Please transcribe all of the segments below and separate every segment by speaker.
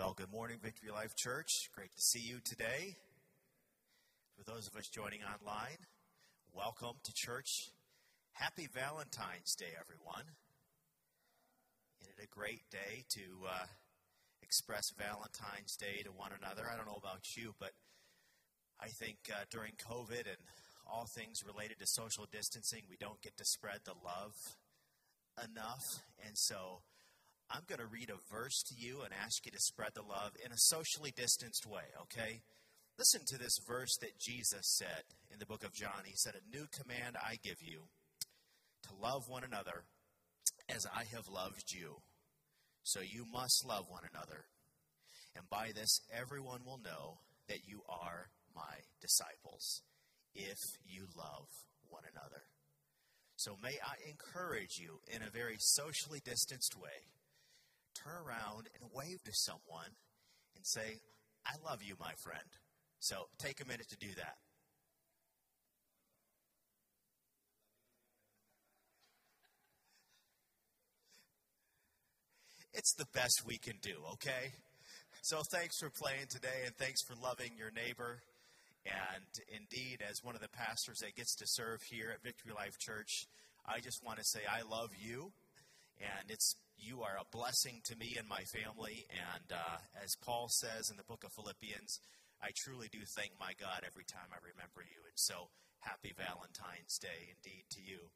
Speaker 1: Well, good morning, Victory Life Church. Great to see you today. For those of us joining online, welcome to church. Happy Valentine's Day, everyone. Isn't it a great day to uh, express Valentine's Day to one another? I don't know about you, but I think uh, during COVID and all things related to social distancing, we don't get to spread the love enough. And so I'm going to read a verse to you and ask you to spread the love in a socially distanced way, okay? Listen to this verse that Jesus said in the book of John. He said, A new command I give you to love one another as I have loved you. So you must love one another. And by this, everyone will know that you are my disciples if you love one another. So may I encourage you in a very socially distanced way turn around and wave to someone and say, I love you, my friend. So take a minute to do that. It's the best we can do, okay? So thanks for playing today and thanks for loving your neighbor. And indeed, as one of the pastors that gets to serve here at Victory Life Church, I just want to say I love you. And it's you are a blessing to me and my family. And uh, as Paul says in the book of Philippians, I truly do thank my God every time I remember you. And so, happy Valentine's Day indeed to you.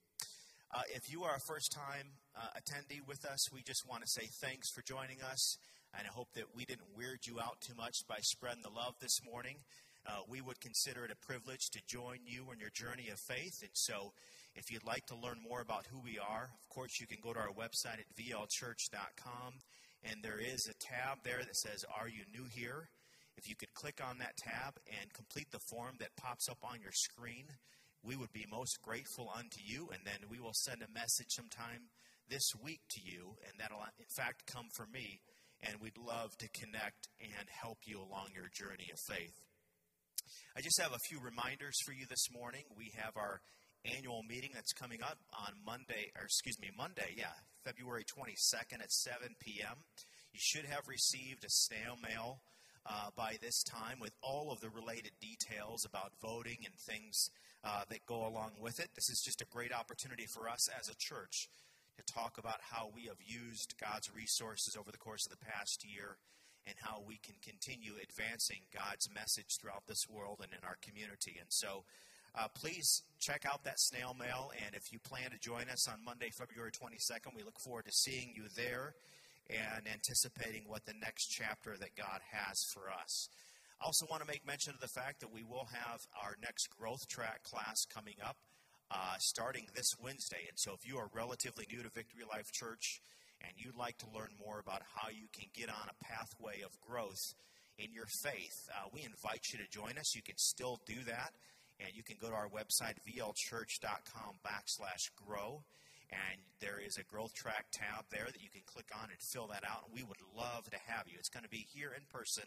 Speaker 1: Uh, if you are a first time uh, attendee with us, we just want to say thanks for joining us. And I hope that we didn't weird you out too much by spreading the love this morning. Uh, we would consider it a privilege to join you in your journey of faith. And so, if you'd like to learn more about who we are, of course, you can go to our website at vlchurch.com, and there is a tab there that says, Are you new here? If you could click on that tab and complete the form that pops up on your screen, we would be most grateful unto you, and then we will send a message sometime this week to you, and that'll, in fact, come from me, and we'd love to connect and help you along your journey of faith. I just have a few reminders for you this morning. We have our annual meeting that's coming up on Monday, or excuse me, Monday, yeah, February 22nd at 7 p.m. You should have received a snail mail uh, by this time with all of the related details about voting and things uh, that go along with it. This is just a great opportunity for us as a church to talk about how we have used God's resources over the course of the past year and how we can continue advancing God's message throughout this world and in our community. And so, uh, please check out that snail mail. And if you plan to join us on Monday, February 22nd, we look forward to seeing you there and anticipating what the next chapter that God has for us. I also want to make mention of the fact that we will have our next growth track class coming up uh, starting this Wednesday. And so, if you are relatively new to Victory Life Church and you'd like to learn more about how you can get on a pathway of growth in your faith, uh, we invite you to join us. You can still do that. And you can go to our website, vlchurch.com backslash grow. And there is a growth track tab there that you can click on and fill that out. And we would love to have you. It's going to be here in person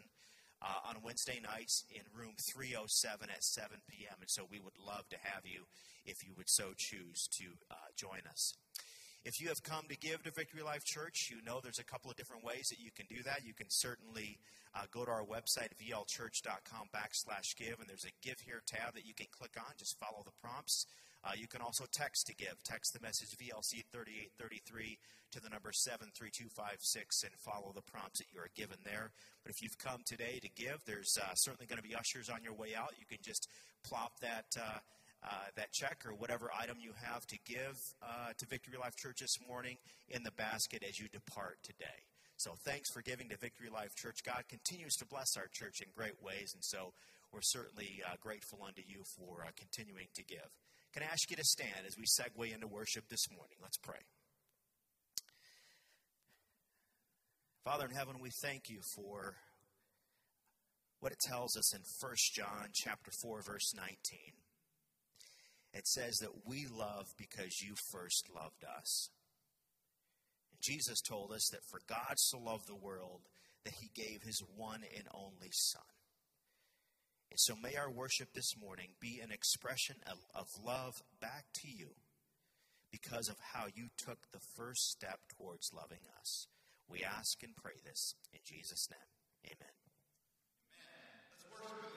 Speaker 1: uh, on Wednesday nights in room 307 at 7 p.m. And so we would love to have you if you would so choose to uh, join us. If you have come to give to Victory Life Church, you know there's a couple of different ways that you can do that. You can certainly uh, go to our website, vlchurch.com backslash give, and there's a Give Here tab that you can click on. Just follow the prompts. Uh, you can also text to give. Text the message VLC3833 to the number 73256 and follow the prompts that you are given there. But if you've come today to give, there's uh, certainly going to be ushers on your way out. You can just plop that. Uh, that check or whatever item you have to give uh, to Victory Life Church this morning in the basket as you depart today. So thanks for giving to Victory Life Church. God continues to bless our church in great ways, and so we're certainly uh, grateful unto you for uh, continuing to give. Can I ask you to stand as we segue into worship this morning? Let's pray. Father in heaven, we thank you for what it tells us in 1 John chapter 4 verse 19. It says that we love because you first loved us. Jesus told us that for God so loved the world that he gave his one and only Son. And so may our worship this morning be an expression of, of love back to you because of how you took the first step towards loving us. We ask and pray this in Jesus' name.
Speaker 2: Save us,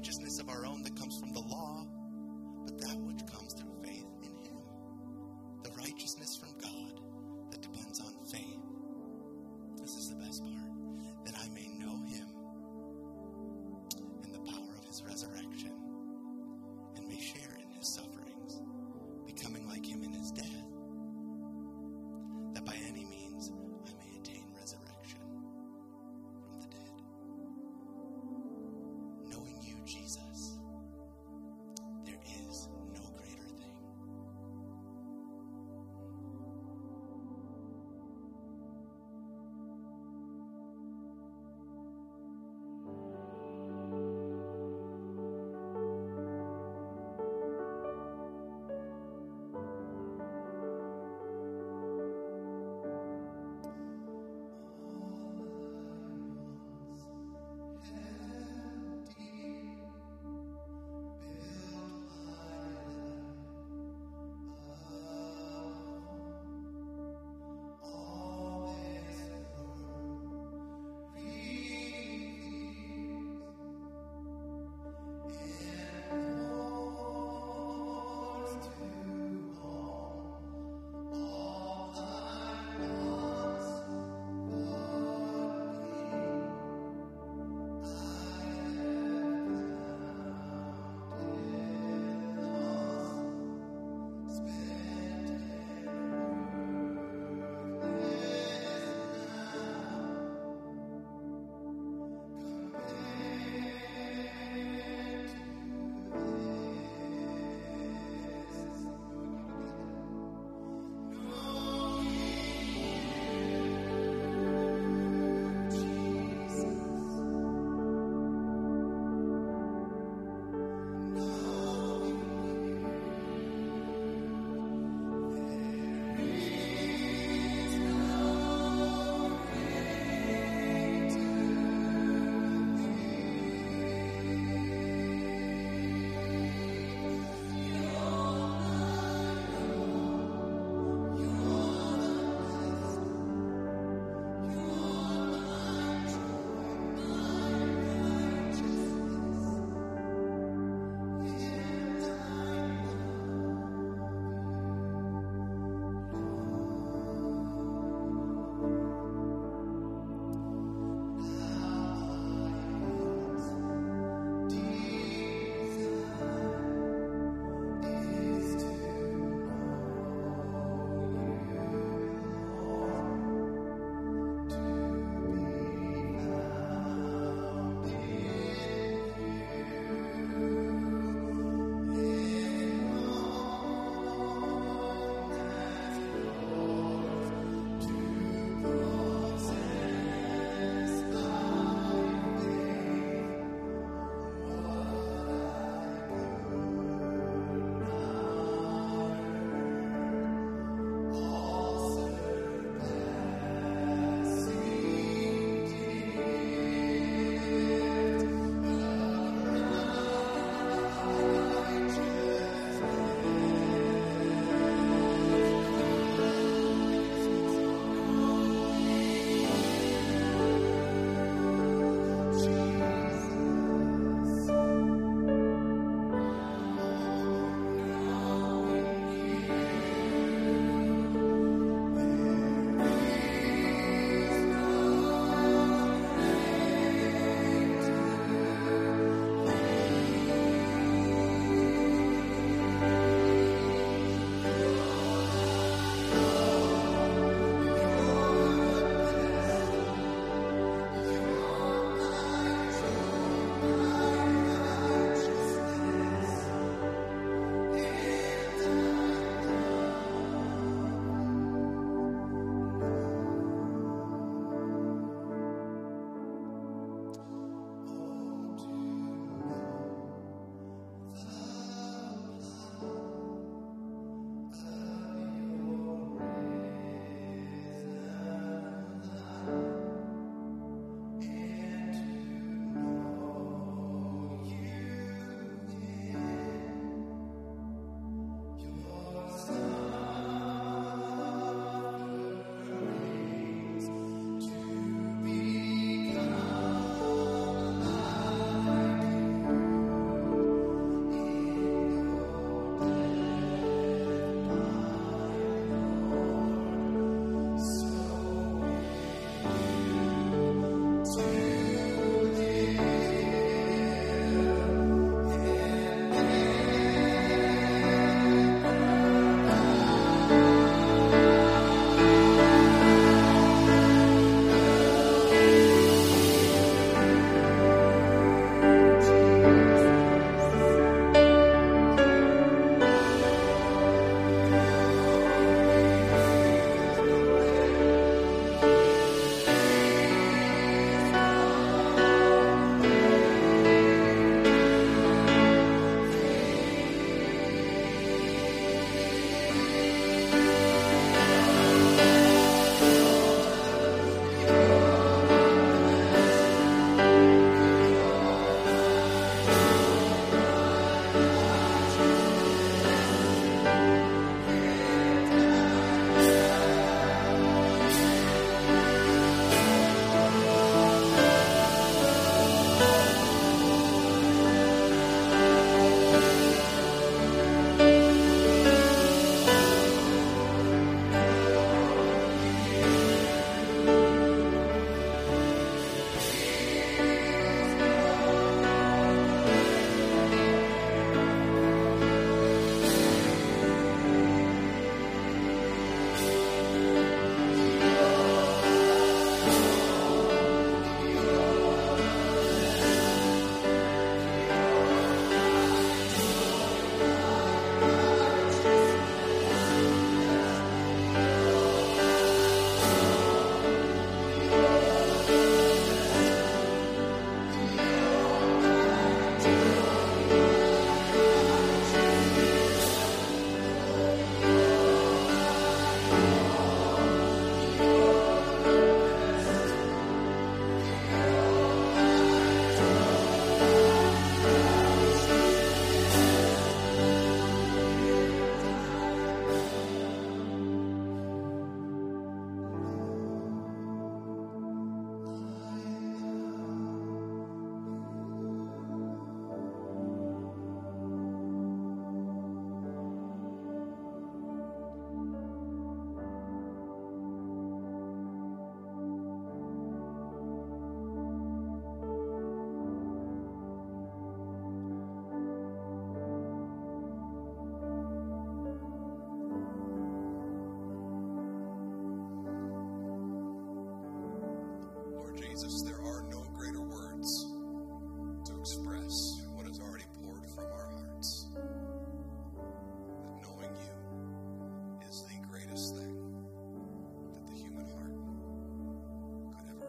Speaker 2: righteousness of our own, Jesus,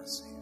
Speaker 2: mercy.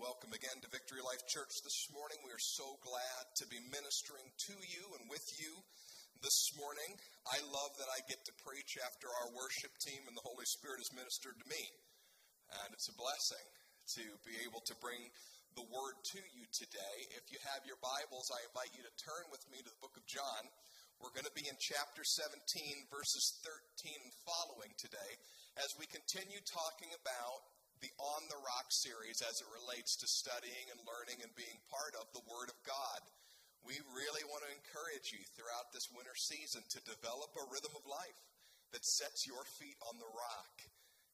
Speaker 3: Welcome again to Victory Life Church this morning. We are so glad to be ministering to you and with you this morning. I love that I get to preach after our worship team and the Holy Spirit has ministered to me. And it's a blessing to be able to bring the word to you today. If you have your Bibles, I invite you to turn with me to the book of John. We're going to be in chapter 17, verses 13 and following today, as we continue talking about the On the Rock series as it relates to studying and learning and being part of the Word of God. We really want to encourage you throughout this winter season to develop a rhythm of life that sets your feet on the rock.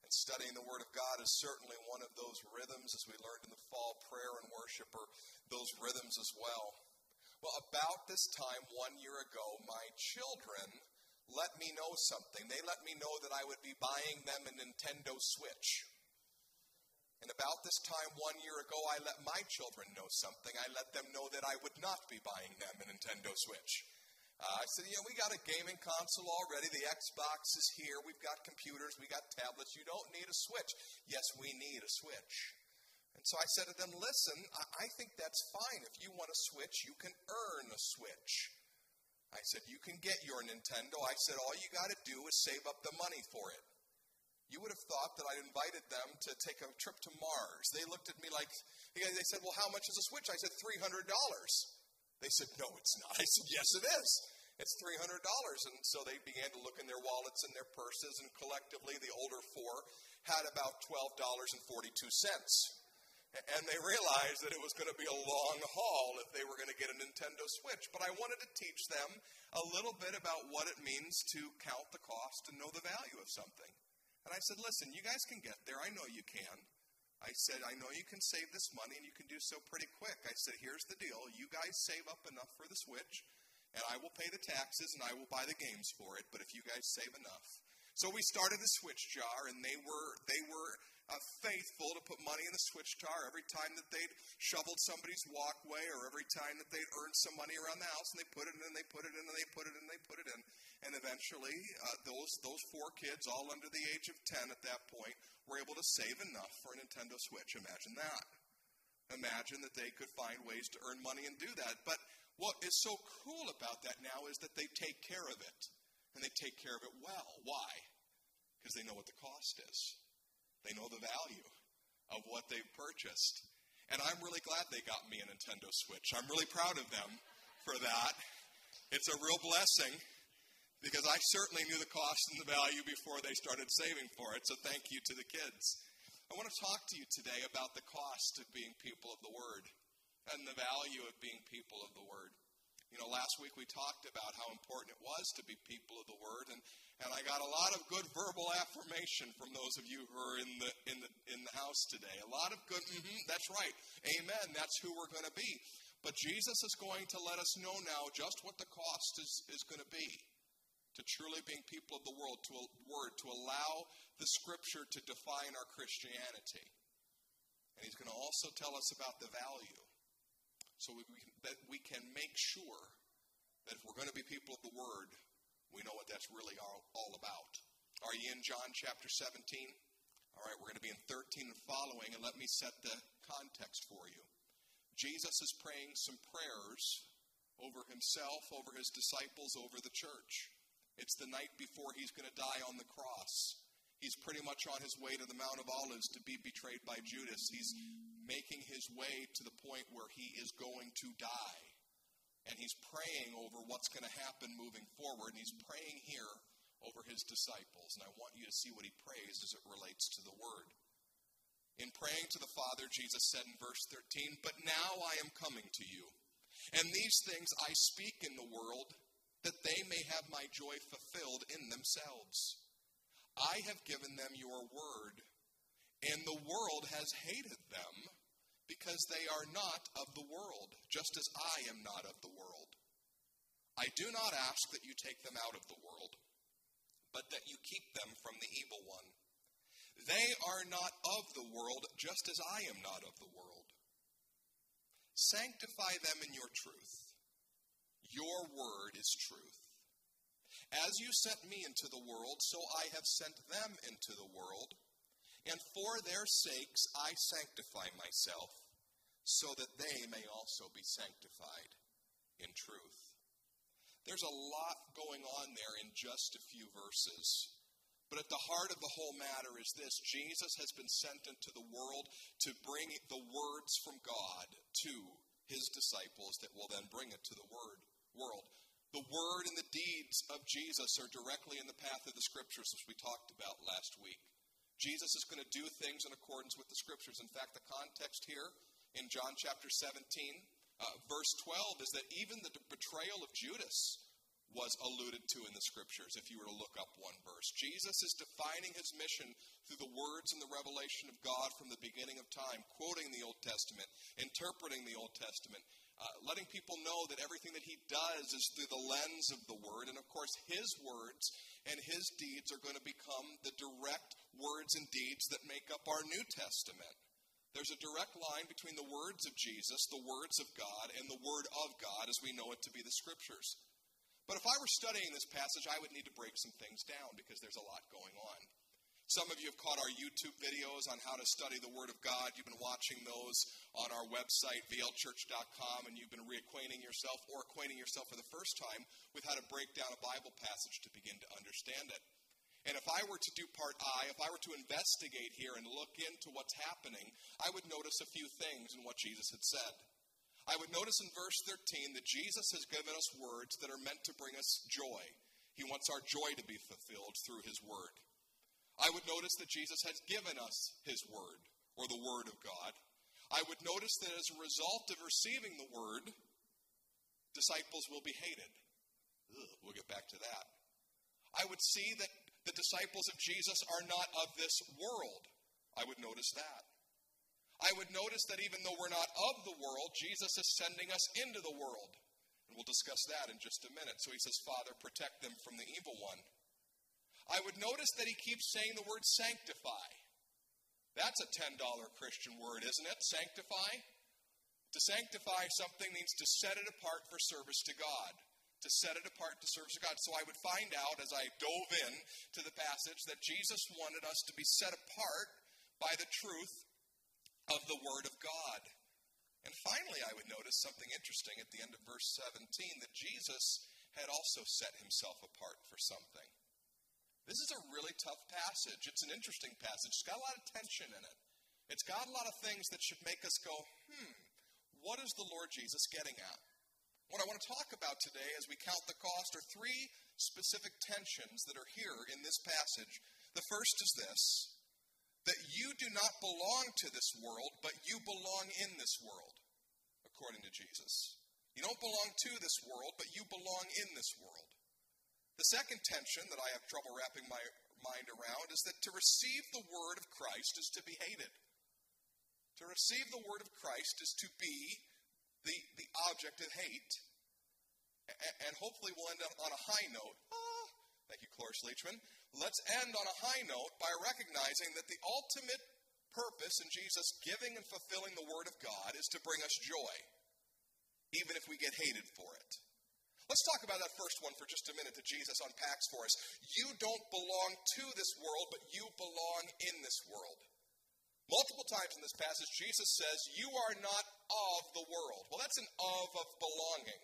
Speaker 3: And studying the Word of God is certainly one of those rhythms, as we learned in the fall prayer and worship, or those rhythms as well. Well, about this time one year ago, my children let me know something. They let me know that I would be buying them a Nintendo Switch. And about this time one year ago, I let my children know something. I let them know that I would not be buying them a Nintendo Switch. Uh, I said, you know, we got a gaming console already. The Xbox is here. We've got computers. We got tablets. You don't need a Switch. Yes, we need a Switch. And so I said to them, listen, I, I think that's fine. If you want a Switch, you can earn a Switch. I said, you can get your Nintendo. I said, all you got to do is save up the money for it you would have thought that I'd invited them to take a trip to Mars. They looked at me like, they said, Well, how much is a Switch? I said, $300. They said, No, it's not. I said, Yes, it is. It's $300. And so they began to look in their wallets and their purses, and collectively, the older four had about $12.42. And they realized that it was going to be a long haul if they were going to get a Nintendo Switch. But I wanted to teach them a little bit about what it means to count the cost and know the value of something. And I said, listen, you guys can get there. I know you can. I said, I know you can save this money and you can do so pretty quick. I said, here's the deal. You guys save up enough for the Switch, and I will pay the taxes and I will buy the games for it. But if you guys save enough. So we started the Switch jar, and they were, they were uh, faithful to put money in the switch jar every time that they'd shoveled somebody's walkway or every time that they'd earned some money around the house and they put it in and they put it in and they put it in and they put it in. And eventually, uh, those, those four kids, all under the age of 10 at that point, were able to save enough for a Nintendo Switch. Imagine that. Imagine that they could find ways to earn money and do that. But what is so cool about that now is that they take care of it. And they take care of it well. Why? Because they know what the cost is. They know the value of what they've purchased. And I'm really glad they got me a Nintendo Switch. I'm really proud of them for that. It's a real blessing because I certainly knew the cost and the value before they started saving for it. So thank you to the kids. I want to talk to you today about the cost of being people of the Word and the value of being people of the Word. You know, last week we talked about how important it was to be people of the Word, and, and I got a lot of good verbal affirmation from those of you who are in the in the in the house today. A lot of good. Mm-hmm, that's right. Amen. That's who we're going to be. But Jesus is going to let us know now just what the cost is is going to be to truly being people of the world, to a word, to allow the Scripture to define our Christianity. And He's going to also tell us about the value so we, we, that we can make sure that if we're going to be people of the Word, we know what that's really all, all about. Are you in John chapter 17? All right, we're going to be in 13 and following, and let me set the context for you. Jesus is praying some prayers over himself, over his disciples, over the church. It's the night before he's going to die on the cross. He's pretty much on his way to the Mount of Olives to be betrayed by Judas. He's making his way to the point where he is going to die. And he's praying over what's going to happen moving forward. And he's praying here over his disciples. And I want you to see what he prays as it relates to the word. In praying to the Father, Jesus said in verse 13, But now I am coming to you. And these things I speak in the world, that they may have my joy fulfilled in themselves. I have given them your word, and the world has hated them because they are not of the world, just as I am not of the world. I do not ask that you take them out of the world, but that you keep them from the evil one. They are not of the world, just as I am not of the world. Sanctify them in your truth. Your word is truth. As you sent me into the world, so I have sent them into the world. And for their sakes I sanctify myself, so that they may also be sanctified in truth. There's a lot going on there in just a few verses. But at the heart of the whole matter is this Jesus has been sent into the world to bring the words from God to his disciples that will then bring it to the word, world. The word and the deeds of Jesus are directly in the path of the scriptures, as we talked about last week. Jesus is going to do things in accordance with the scriptures. In fact, the context here in John chapter 17 uh, verse 12 is that even the betrayal of Judas was alluded to in the scriptures, if you were to look up one verse. Jesus is defining his mission through the words and the revelation of God from the beginning of time, quoting the Old Testament, interpreting the Old Testament, uh, letting people know that everything that he does is through the lens of the Word. And of course, his words and his deeds are going to become the direct words and deeds that make up our New Testament. There's a direct line between the words of Jesus, the words of God, and the Word of God as we know it to be the Scriptures. But if I were studying this passage, I would need to break some things down because there's a lot going on. Some of you have caught our YouTube videos on how to study the Word of God. You've been watching those on our website, vlchurch.com, and you've been reacquainting yourself or acquainting yourself for the first time with how to break down a Bible passage to begin to understand it. And if I were to do part I, if I were to investigate here and look into what's happening, I would notice a few things in what Jesus had said. I would notice in verse 13 that Jesus has given us words that are meant to bring us joy. He wants our joy to be fulfilled through His Word. I would notice that Jesus has given us His Word, or the Word of God. I would notice that as a result of receiving the Word, disciples will be hated. Ugh, we'll get back to that. I would see that the disciples of Jesus are not of this world. I would notice that. I would notice that even though we're not of the world, Jesus is sending us into the world. And we'll discuss that in just a minute. So he says, Father, protect them from the evil one. I would notice that he keeps saying the word sanctify. That's a $10 Christian word, isn't it? Sanctify. To sanctify something means to set it apart for service to God to set it apart to service to God. So I would find out as I dove in to the passage that Jesus wanted us to be set apart by the truth of the Word of God. And finally, I would notice something interesting at the end of verse 17 that Jesus had also set himself apart for something. This is a really tough passage. It's an interesting passage. It's got a lot of tension in it. It's got a lot of things that should make us go, hmm, what is the Lord Jesus getting at? What I want to talk about today as we count the cost are three specific tensions that are here in this passage. The first is this that you do not belong to this world, but you belong in this world, according to Jesus. You don't belong to this world, but you belong in this world. The second tension that I have trouble wrapping my mind around is that to receive the word of Christ is to be hated. To receive the word of Christ is to be the, the object of hate. And hopefully we'll end up on a high note. Ah, thank you, Cloris Leachman. Let's end on a high note by recognizing that the ultimate purpose in Jesus giving and fulfilling the Word of God is to bring us joy, even if we get hated for it. Let's talk about that first one for just a minute that Jesus unpacks for us. You don't belong to this world, but you belong in this world. Multiple times in this passage, Jesus says, You are not of the world. Well, that's an of of belonging.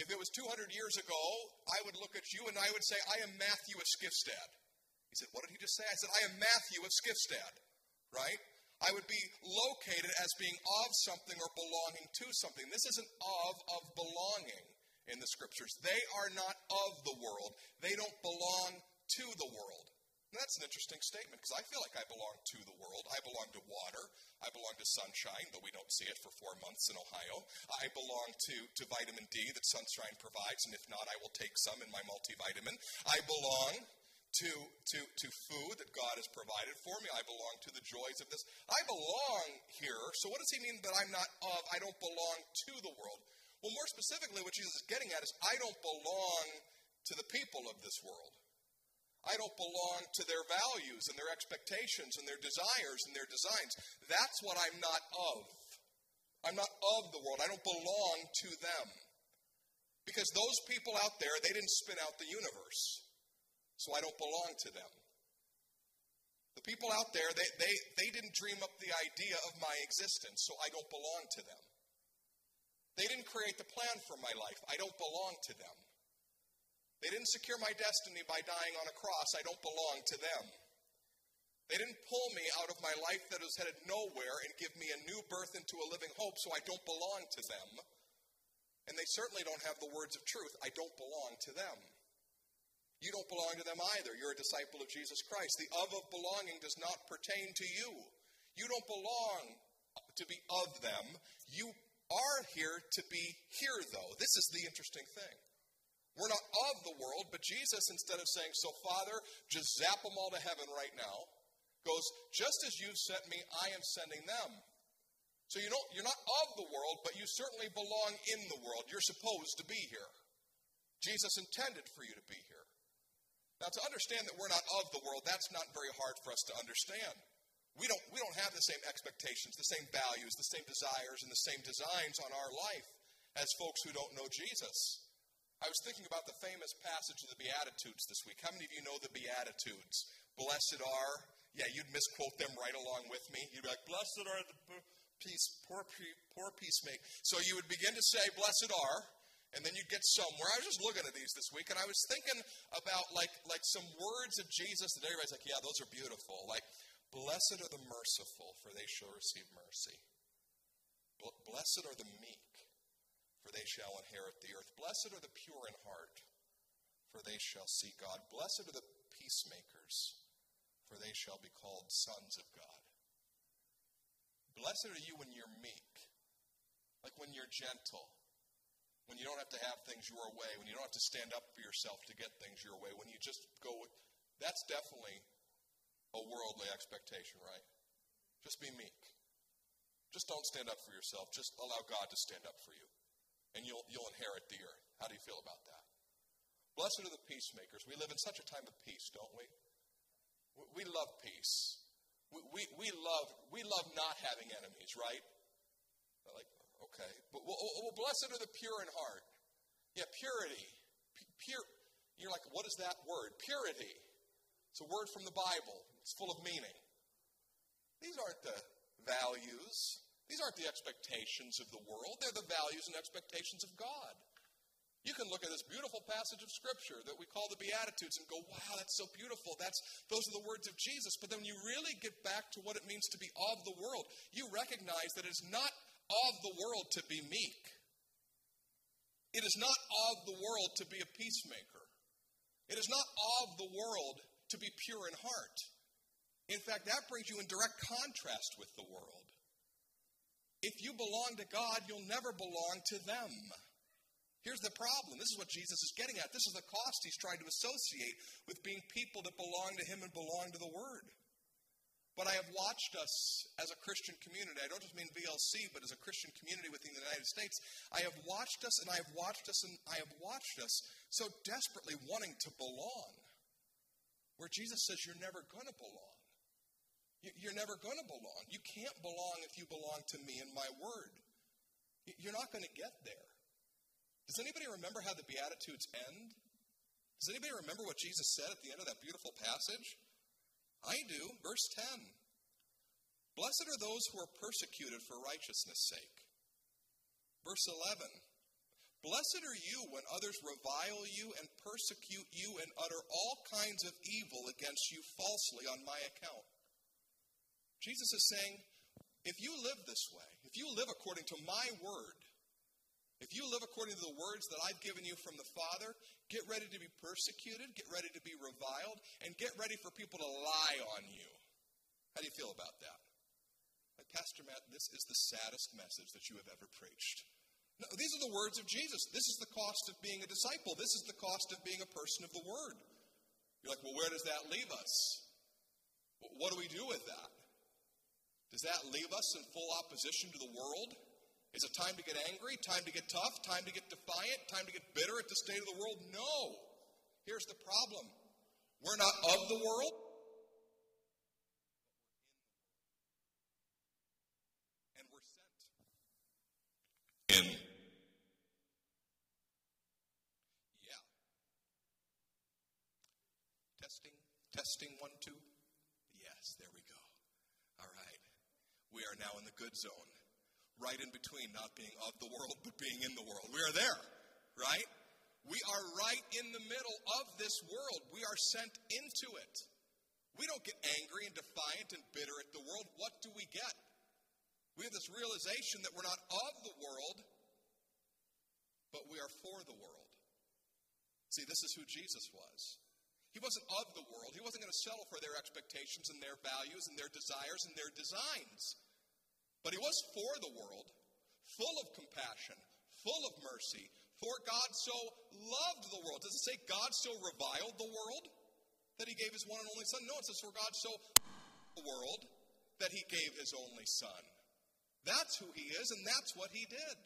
Speaker 3: If it was 200 years ago, I would look at you and I would say, I am Matthew of Skifstad. He said, What did he just say? I said, I am Matthew of Skifstad, right? I would be located as being of something or belonging to something. This isn't of of belonging in the scriptures. They are not of the world, they don't belong to the world. That's an interesting statement because I feel like I belong to the world. I belong to water. I belong to sunshine, though we don't see it for four months in Ohio. I belong to, to vitamin D that sunshine provides, and if not, I will take some in my multivitamin. I belong to, to, to food that God has provided for me. I belong to the joys of this. I belong here. So, what does he mean that I'm not of? I don't belong to the world. Well, more specifically, what Jesus is getting at is I don't belong to the people of this world. I don't belong to their values and their expectations and their desires and their designs. That's what I'm not of. I'm not of the world. I don't belong to them. Because those people out there, they didn't spin out the universe. So I don't belong to them. The people out there, they, they, they didn't dream up the idea of my existence, so I don't belong to them. They didn't create the plan for my life. I don't belong to them. They didn't secure my destiny by dying on a cross. I don't belong to them. They didn't pull me out of my life that was headed nowhere and give me a new birth into a living hope, so I don't belong to them. And they certainly don't have the words of truth. I don't belong to them. You don't belong to them either. You're a disciple of Jesus Christ. The of of belonging does not pertain to you. You don't belong to be of them. You are here to be here, though. This is the interesting thing. We're not of the world, but Jesus, instead of saying, So, Father, just zap them all to heaven right now, goes, Just as you've sent me, I am sending them. So you don't, you're not of the world, but you certainly belong in the world. You're supposed to be here. Jesus intended for you to be here. Now, to understand that we're not of the world, that's not very hard for us to understand. We don't, we don't have the same expectations, the same values, the same desires, and the same designs on our life as folks who don't know Jesus. I was thinking about the famous passage of the Beatitudes this week. How many of you know the Beatitudes? Blessed are, yeah, you'd misquote them right along with me. You'd be like, Blessed are the peace, poor, poor peacemaker. So you would begin to say, Blessed are, and then you'd get somewhere. I was just looking at these this week, and I was thinking about like like some words of Jesus that everybody's like, Yeah, those are beautiful. Like, Blessed are the merciful, for they shall receive mercy. Blessed are the meek for they shall inherit the earth. Blessed are the pure in heart, for they shall see God. Blessed are the peacemakers, for they shall be called sons of God. Blessed are you when you're meek, like when you're gentle, when you don't have to have things your way, when you don't have to stand up for yourself to get things your way, when you just go. That's definitely a worldly expectation, right? Just be meek. Just don't stand up for yourself. Just allow God to stand up for you and you'll, you'll inherit the earth. How do you feel about that? Blessed are the peacemakers. We live in such a time of peace, don't we? We love peace. We, we, we, love, we love not having enemies, right? Like, okay. But well, well, blessed are the pure in heart. Yeah, purity. Pure. You're like, what is that word? Purity. It's a word from the Bible. It's full of meaning. These aren't the values these aren't the expectations of the world, they're the values and expectations of God. You can look at this beautiful passage of Scripture that we call the Beatitudes and go, wow, that's so beautiful. That's, those are the words of Jesus. But then when you really get back to what it means to be of the world, you recognize that it's not of the world to be meek. It is not of the world to be a peacemaker. It is not of the world to be pure in heart. In fact, that brings you in direct contrast with the world. If you belong to God, you'll never belong to them. Here's the problem. This is what Jesus is getting at. This is the cost he's trying to associate with being people that belong to him and belong to the Word. But I have watched us as a Christian community, I don't just mean VLC, but as a Christian community within the United States, I have watched us and I have watched us and I have watched us so desperately wanting to belong. Where Jesus says you're never going to belong. You're never going to belong. You can't belong if you belong to me and my word. You're not going to get there. Does anybody remember how the Beatitudes end? Does anybody remember what Jesus said at the end of that beautiful passage? I do. Verse 10 Blessed are those who are persecuted for righteousness' sake. Verse 11 Blessed are you when others revile you and persecute you and utter all kinds of evil against you falsely on my account. Jesus is saying, if you live this way, if you live according to my word, if you live according to the words that I've given you from the Father, get ready to be persecuted, get ready to be reviled, and get ready for people to lie on you. How do you feel about that? Like, Pastor Matt, this is the saddest message that you have ever preached. No, these are the words of Jesus. This is the cost of being a disciple. This is the cost of being a person of the Word. You're like, well, where does that leave us? What do we do with that? Does that leave us in full opposition to the world? Is it time to get angry, time to get tough, time to get defiant, time to get bitter at the state of the world? No. Here's the problem we're not of the world. And we're sent in. Yeah. Testing, testing, one, two. Yes, there we go. All right. We are now in the good zone, right in between not being of the world, but being in the world. We are there, right? We are right in the middle of this world. We are sent into it. We don't get angry and defiant and bitter at the world. What do we get? We have this realization that we're not of the world, but we are for the world. See, this is who Jesus was. He wasn't of the world. He wasn't going to settle for their expectations and their values and their desires and their designs. But he was for the world, full of compassion, full of mercy, for God so loved the world. Does it say God so reviled the world that he gave his one and only son? No, it says for God so the world that he gave his only son. That's who he is, and that's what he did.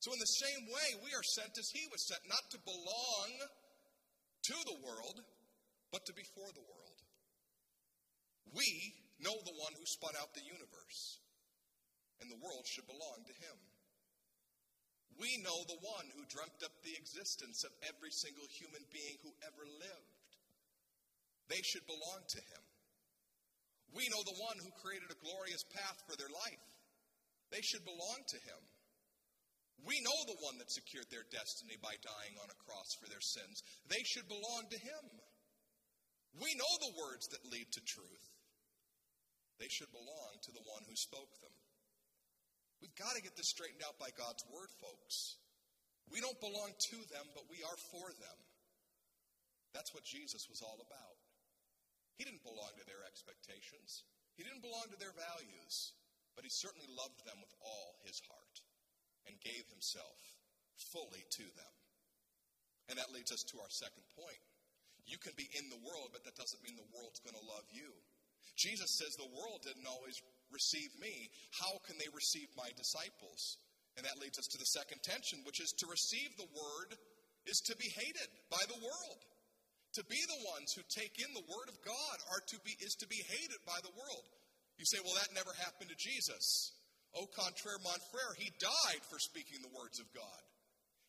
Speaker 3: So, in the same way, we are sent as he was sent, not to belong to the world, but to be for the world. We know the one who spun out the universe, and the world should belong to him. We know the one who dreamt up the existence of every single human being who ever lived. They should belong to him. We know the one who created a glorious path for their life. They should belong to him. We know the one that secured their destiny by dying on a cross for their sins. They should belong to him. We know the words that lead to truth. They should belong to the one who spoke them. We've got to get this straightened out by God's word, folks. We don't belong to them, but we are for them. That's what Jesus was all about. He didn't belong to their expectations, he didn't belong to their values, but he certainly loved them with all his heart and gave himself fully to them. And that leads us to our second point. You can be in the world, but that doesn't mean the world's going to love you. Jesus says the world didn't always receive me, how can they receive my disciples? And that leads us to the second tension, which is to receive the word is to be hated by the world. To be the ones who take in the word of God are to be is to be hated by the world. You say, well, that never happened to Jesus. Au contraire, mon frere, he died for speaking the words of God.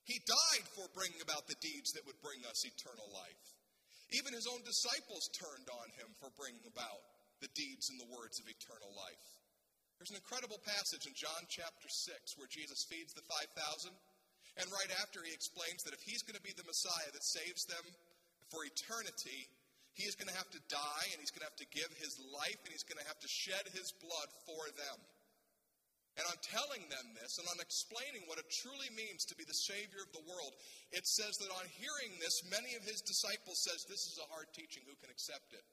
Speaker 3: He died for bringing about the deeds that would bring us eternal life. Even his own disciples turned on him for bringing about the deeds and the words of eternal life. There's an incredible passage in John chapter 6 where Jesus feeds the 5,000. And right after, he explains that if he's going to be the Messiah that saves them for eternity, he is going to have to die and he's going to have to give his life and he's going to have to shed his blood for them. And on telling them this and on explaining what it truly means to be the Savior of the world, it says that on hearing this, many of his disciples says, This is a hard teaching, who can accept it?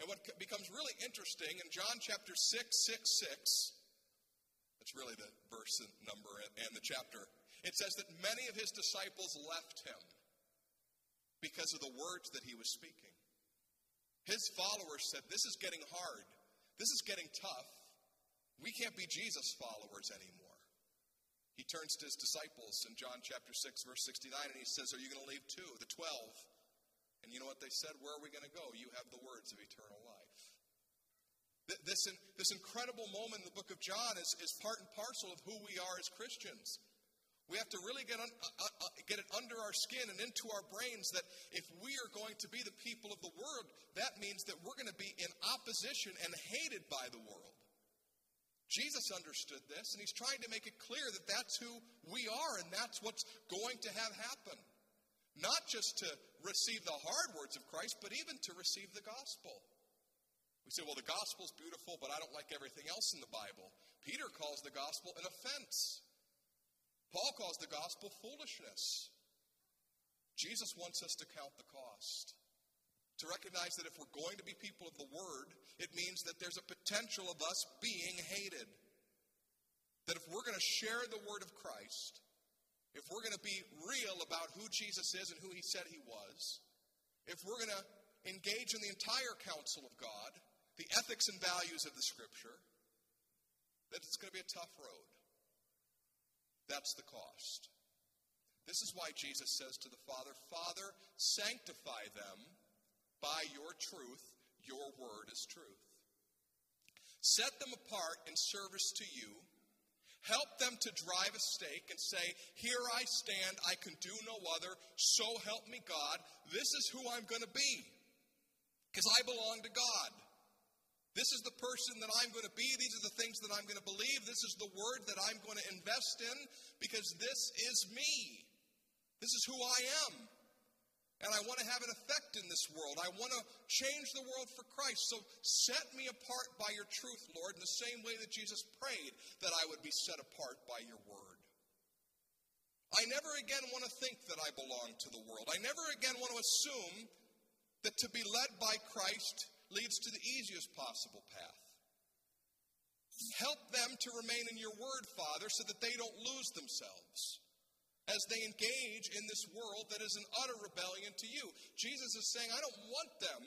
Speaker 3: And what becomes really interesting in John chapter 6, 6, 6, that's really the verse and number and the chapter, it says that many of his disciples left him because of the words that he was speaking. His followers said, This is getting hard. This is getting tough. We can't be Jesus' followers anymore. He turns to his disciples in John chapter 6, verse 69, and he says, Are you going to leave too? The 12. And you know what they said? Where are we going to go? You have the words of eternal life. This, this incredible moment in the book of John is, is part and parcel of who we are as Christians. We have to really get, un, uh, uh, get it under our skin and into our brains that if we are going to be the people of the world, that means that we're going to be in opposition and hated by the world. Jesus understood this, and he's trying to make it clear that that's who we are and that's what's going to have happen. Not just to receive the hard words of Christ, but even to receive the gospel. We say, well, the gospel's beautiful, but I don't like everything else in the Bible. Peter calls the gospel an offense. Paul calls the gospel foolishness. Jesus wants us to count the cost. To recognize that if we're going to be people of the Word, it means that there's a potential of us being hated. That if we're going to share the Word of Christ, if we're going to be real about who Jesus is and who he said he was, if we're going to engage in the entire counsel of God, the ethics and values of the Scripture, that it's going to be a tough road. That's the cost. This is why Jesus says to the Father, Father, sanctify them by your truth. Your word is truth. Set them apart in service to you Help them to drive a stake and say, Here I stand, I can do no other, so help me God. This is who I'm going to be, because I belong to God. This is the person that I'm going to be. These are the things that I'm going to believe. This is the word that I'm going to invest in because this is me. This is who I am. And I want to have an effect in this world. I want to change the world for Christ. So set me apart by your truth, Lord, in the same way that Jesus prayed that I would be set apart by your word. I never again want to think that I belong to the world. I never again want to assume that to be led by Christ leads to the easiest possible path. Help them to remain in your word, Father, so that they don't lose themselves as they engage in this world that is an utter rebellion to you. Jesus is saying, I don't want them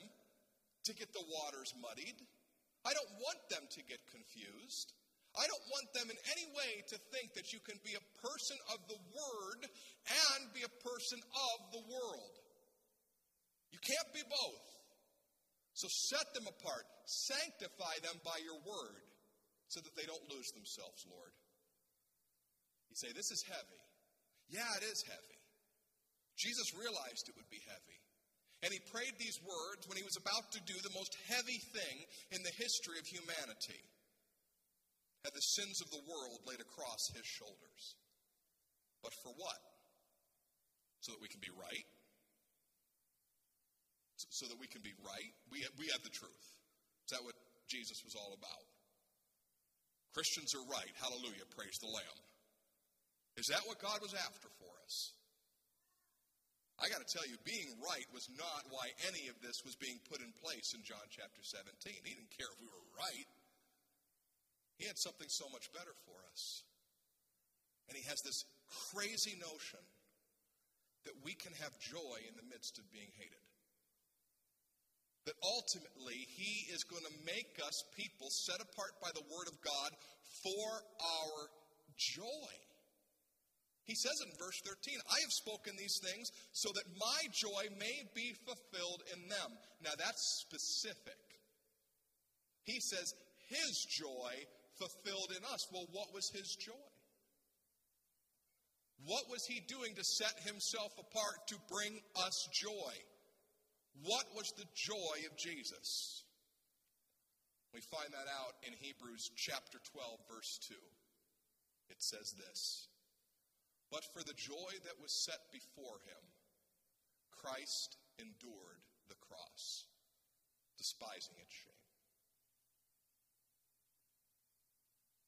Speaker 3: to get the waters muddied. I don't want them to get confused. I don't want them in any way to think that you can be a person of the Word and be a person of the world. You can't be both. So set them apart, sanctify them by your word, so that they don't lose themselves, Lord. You say, This is heavy. Yeah, it is heavy. Jesus realized it would be heavy. And he prayed these words when he was about to do the most heavy thing in the history of humanity. Had the sins of the world laid across his shoulders. But for what? So that we can be right? so that we can be right. We have, we have the truth. Is that what Jesus was all about? Christians are right. Hallelujah. Praise the Lamb. Is that what God was after for us? I got to tell you, being right was not why any of this was being put in place in John chapter 17. He didn't care if we were right, He had something so much better for us. And He has this crazy notion that we can have joy in the midst of being hated that ultimately He is going to make us people set apart by the Word of God for our joy. He says in verse 13, I have spoken these things so that my joy may be fulfilled in them. Now that's specific. He says, His joy fulfilled in us. Well, what was His joy? What was He doing to set Himself apart to bring us joy? What was the joy of Jesus? We find that out in Hebrews chapter 12, verse 2. It says this But for the joy that was set before him, Christ endured the cross, despising its shame.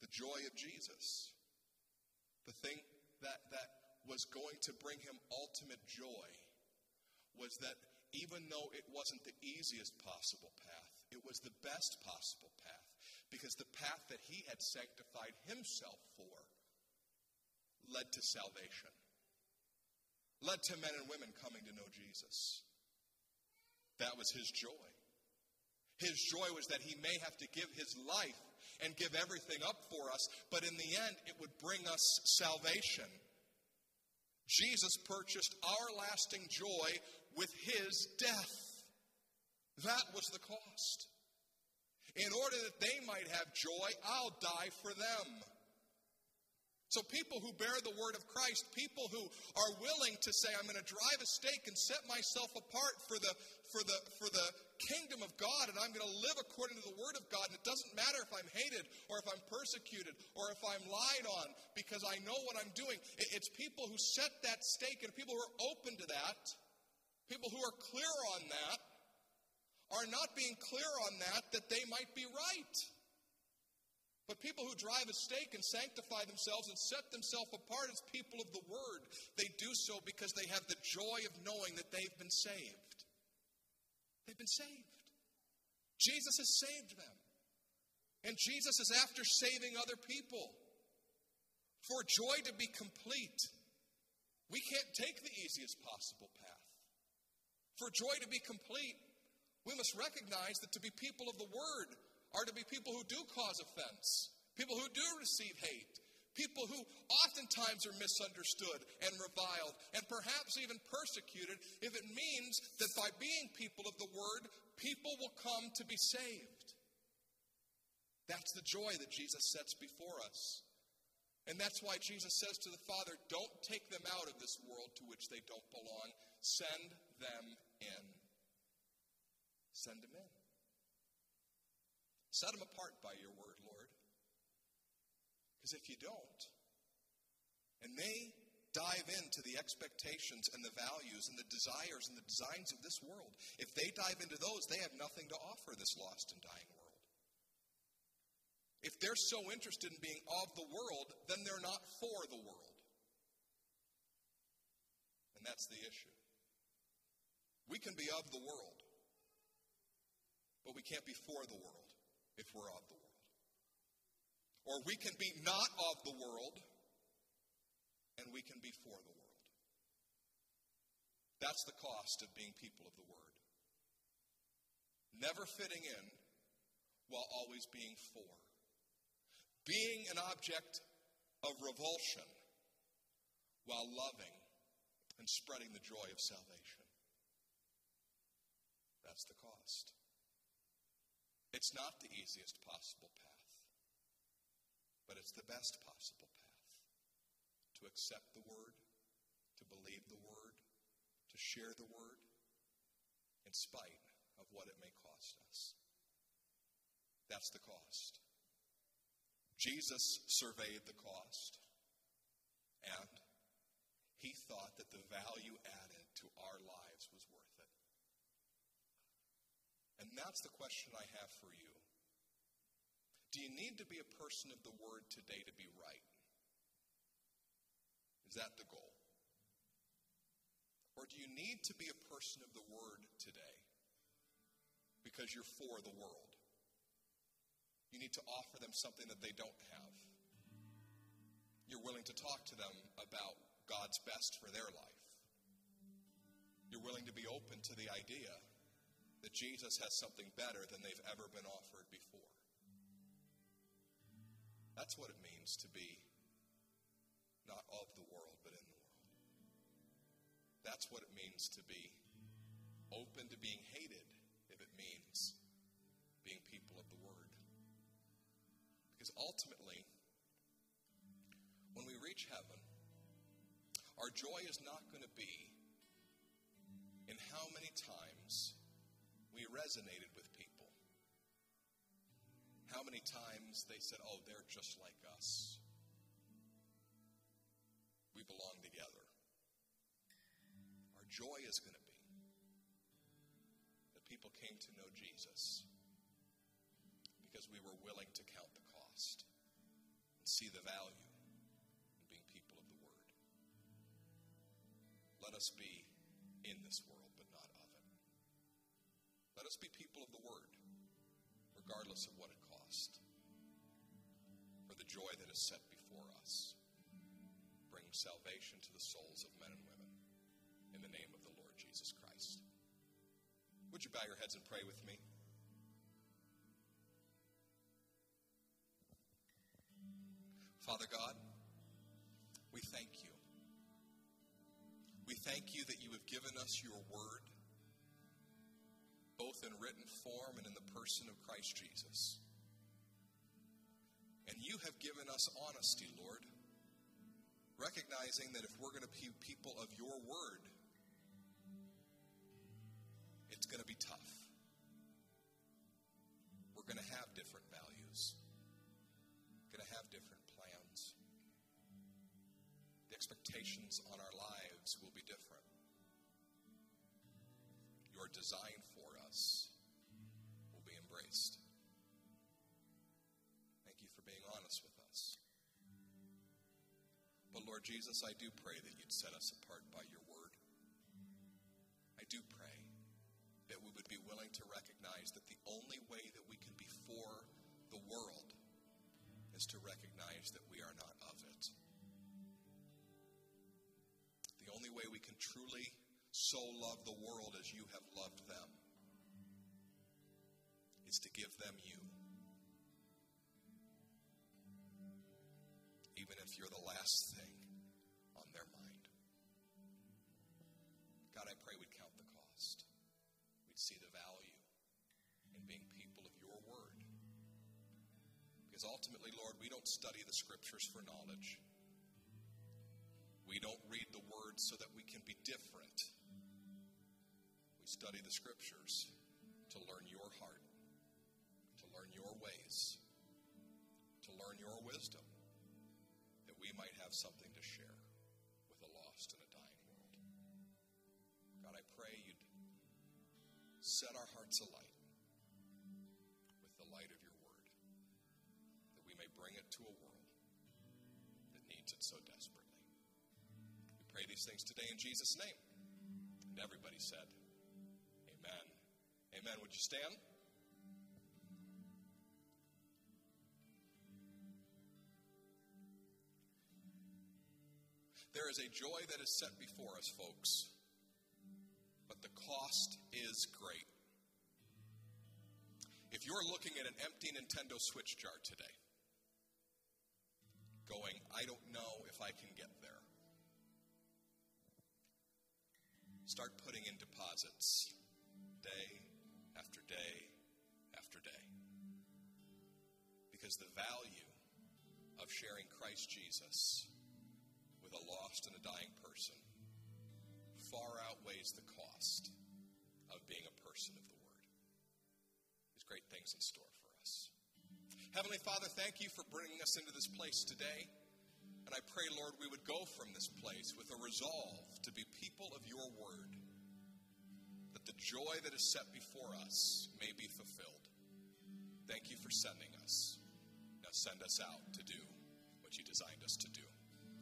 Speaker 3: The joy of Jesus, the thing that, that was going to bring him ultimate joy, was that even though it wasn't the easiest possible path, it was the best possible path because the path that he had sanctified himself for led to salvation, led to men and women coming to know Jesus. That was his joy. His joy was that he may have to give his life and give everything up for us, but in the end, it would bring us salvation. Jesus purchased our lasting joy with his death. That was the cost. In order that they might have joy, I'll die for them. So, people who bear the word of Christ, people who are willing to say, I'm going to drive a stake and set myself apart for the, for the, for the kingdom of God, and I'm going to live according to the word of God, and it doesn't matter if I'm hated or if I'm persecuted or if I'm lied on because I know what I'm doing. It's people who set that stake and people who are open to that People who are clear on that are not being clear on that that they might be right. But people who drive a stake and sanctify themselves and set themselves apart as people of the Word, they do so because they have the joy of knowing that they've been saved. They've been saved. Jesus has saved them. And Jesus is after saving other people. For joy to be complete, we can't take the easiest possible path. For joy to be complete, we must recognize that to be people of the Word are to be people who do cause offense, people who do receive hate, people who oftentimes are misunderstood and reviled, and perhaps even persecuted, if it means that by being people of the Word, people will come to be saved. That's the joy that Jesus sets before us. And that's why Jesus says to the Father, Don't take them out of this world to which they don't belong. Send them in. Send them in. Set them apart by your word, Lord. Because if you don't, and they dive into the expectations and the values and the desires and the designs of this world, if they dive into those, they have nothing to offer this lost and dying world. If they're so interested in being of the world, then they're not for the world. And that's the issue. We can be of the world, but we can't be for the world if we're of the world. Or we can be not of the world and we can be for the world. That's the cost of being people of the Word. Never fitting in while always being for. Being an object of revulsion while loving and spreading the joy of salvation. That's the cost. It's not the easiest possible path, but it's the best possible path to accept the Word, to believe the Word, to share the Word, in spite of what it may cost us. That's the cost. Jesus surveyed the cost, and he thought that the value added to our lives was worth it. And that's the question I have for you. Do you need to be a person of the Word today to be right? Is that the goal? Or do you need to be a person of the Word today because you're for the world? You need to offer them something that they don't have. You're willing to talk to them about God's best for their life. You're willing to be open to the idea that Jesus has something better than they've ever been offered before. That's what it means to be not of the world, but in the world. That's what it means to be open to being hated if it means being people of the Word. Because ultimately, when we reach heaven, our joy is not going to be in how many times we resonated with people. How many times they said, oh, they're just like us. We belong together. Our joy is going to be that people came to know Jesus because we were willing to count the cost and see the value in being people of the Word. Let us be in this world us be people of the Word, regardless of what it cost. For the joy that is set before us brings salvation to the souls of men and women in the name of the Lord Jesus Christ. Would you bow your heads and pray with me? Father God, we thank you. We thank you that you have given us your word both in written form and in the person of Christ Jesus. And you have given us honesty, Lord, recognizing that if we're going to be people of your word, it's going to be tough. We're going to have different values, going to have different plans. The expectations on our lives will be different. Your design us will be embraced. Thank you for being honest with us. But Lord Jesus, I do pray that you'd set us apart by your word. I do pray that we would be willing to recognize that the only way that we can be for the world is to recognize that we are not of it. The only way we can truly so love the world as you have loved them is to give them you. Even if you're the last thing on their mind. God, I pray we'd count the cost. We'd see the value in being people of your word. Because ultimately, Lord, we don't study the scriptures for knowledge. We don't read the word so that we can be different. We study the scriptures to learn your heart your ways, to learn your wisdom that we might have something to share with a lost and a dying world. God, I pray you'd set our hearts alight with the light of your word, that we may bring it to a world that needs it so desperately. We pray these things today in Jesus' name. And everybody said, Amen. Amen. Would you stand? There is a joy that is set before us, folks, but the cost is great. If you're looking at an empty Nintendo Switch jar today, going, I don't know if I can get there, start putting in deposits day after day after day. Because the value of sharing Christ Jesus with a lost and a dying person far outweighs the cost of being a person of the Word. There's great things in store for us. Heavenly Father, thank you for bringing us into this place today. And I pray, Lord, we would go from this place with a resolve to be people of your Word, that the joy that is set before us may be fulfilled. Thank you for sending us. Now send us out to do what you designed us to do.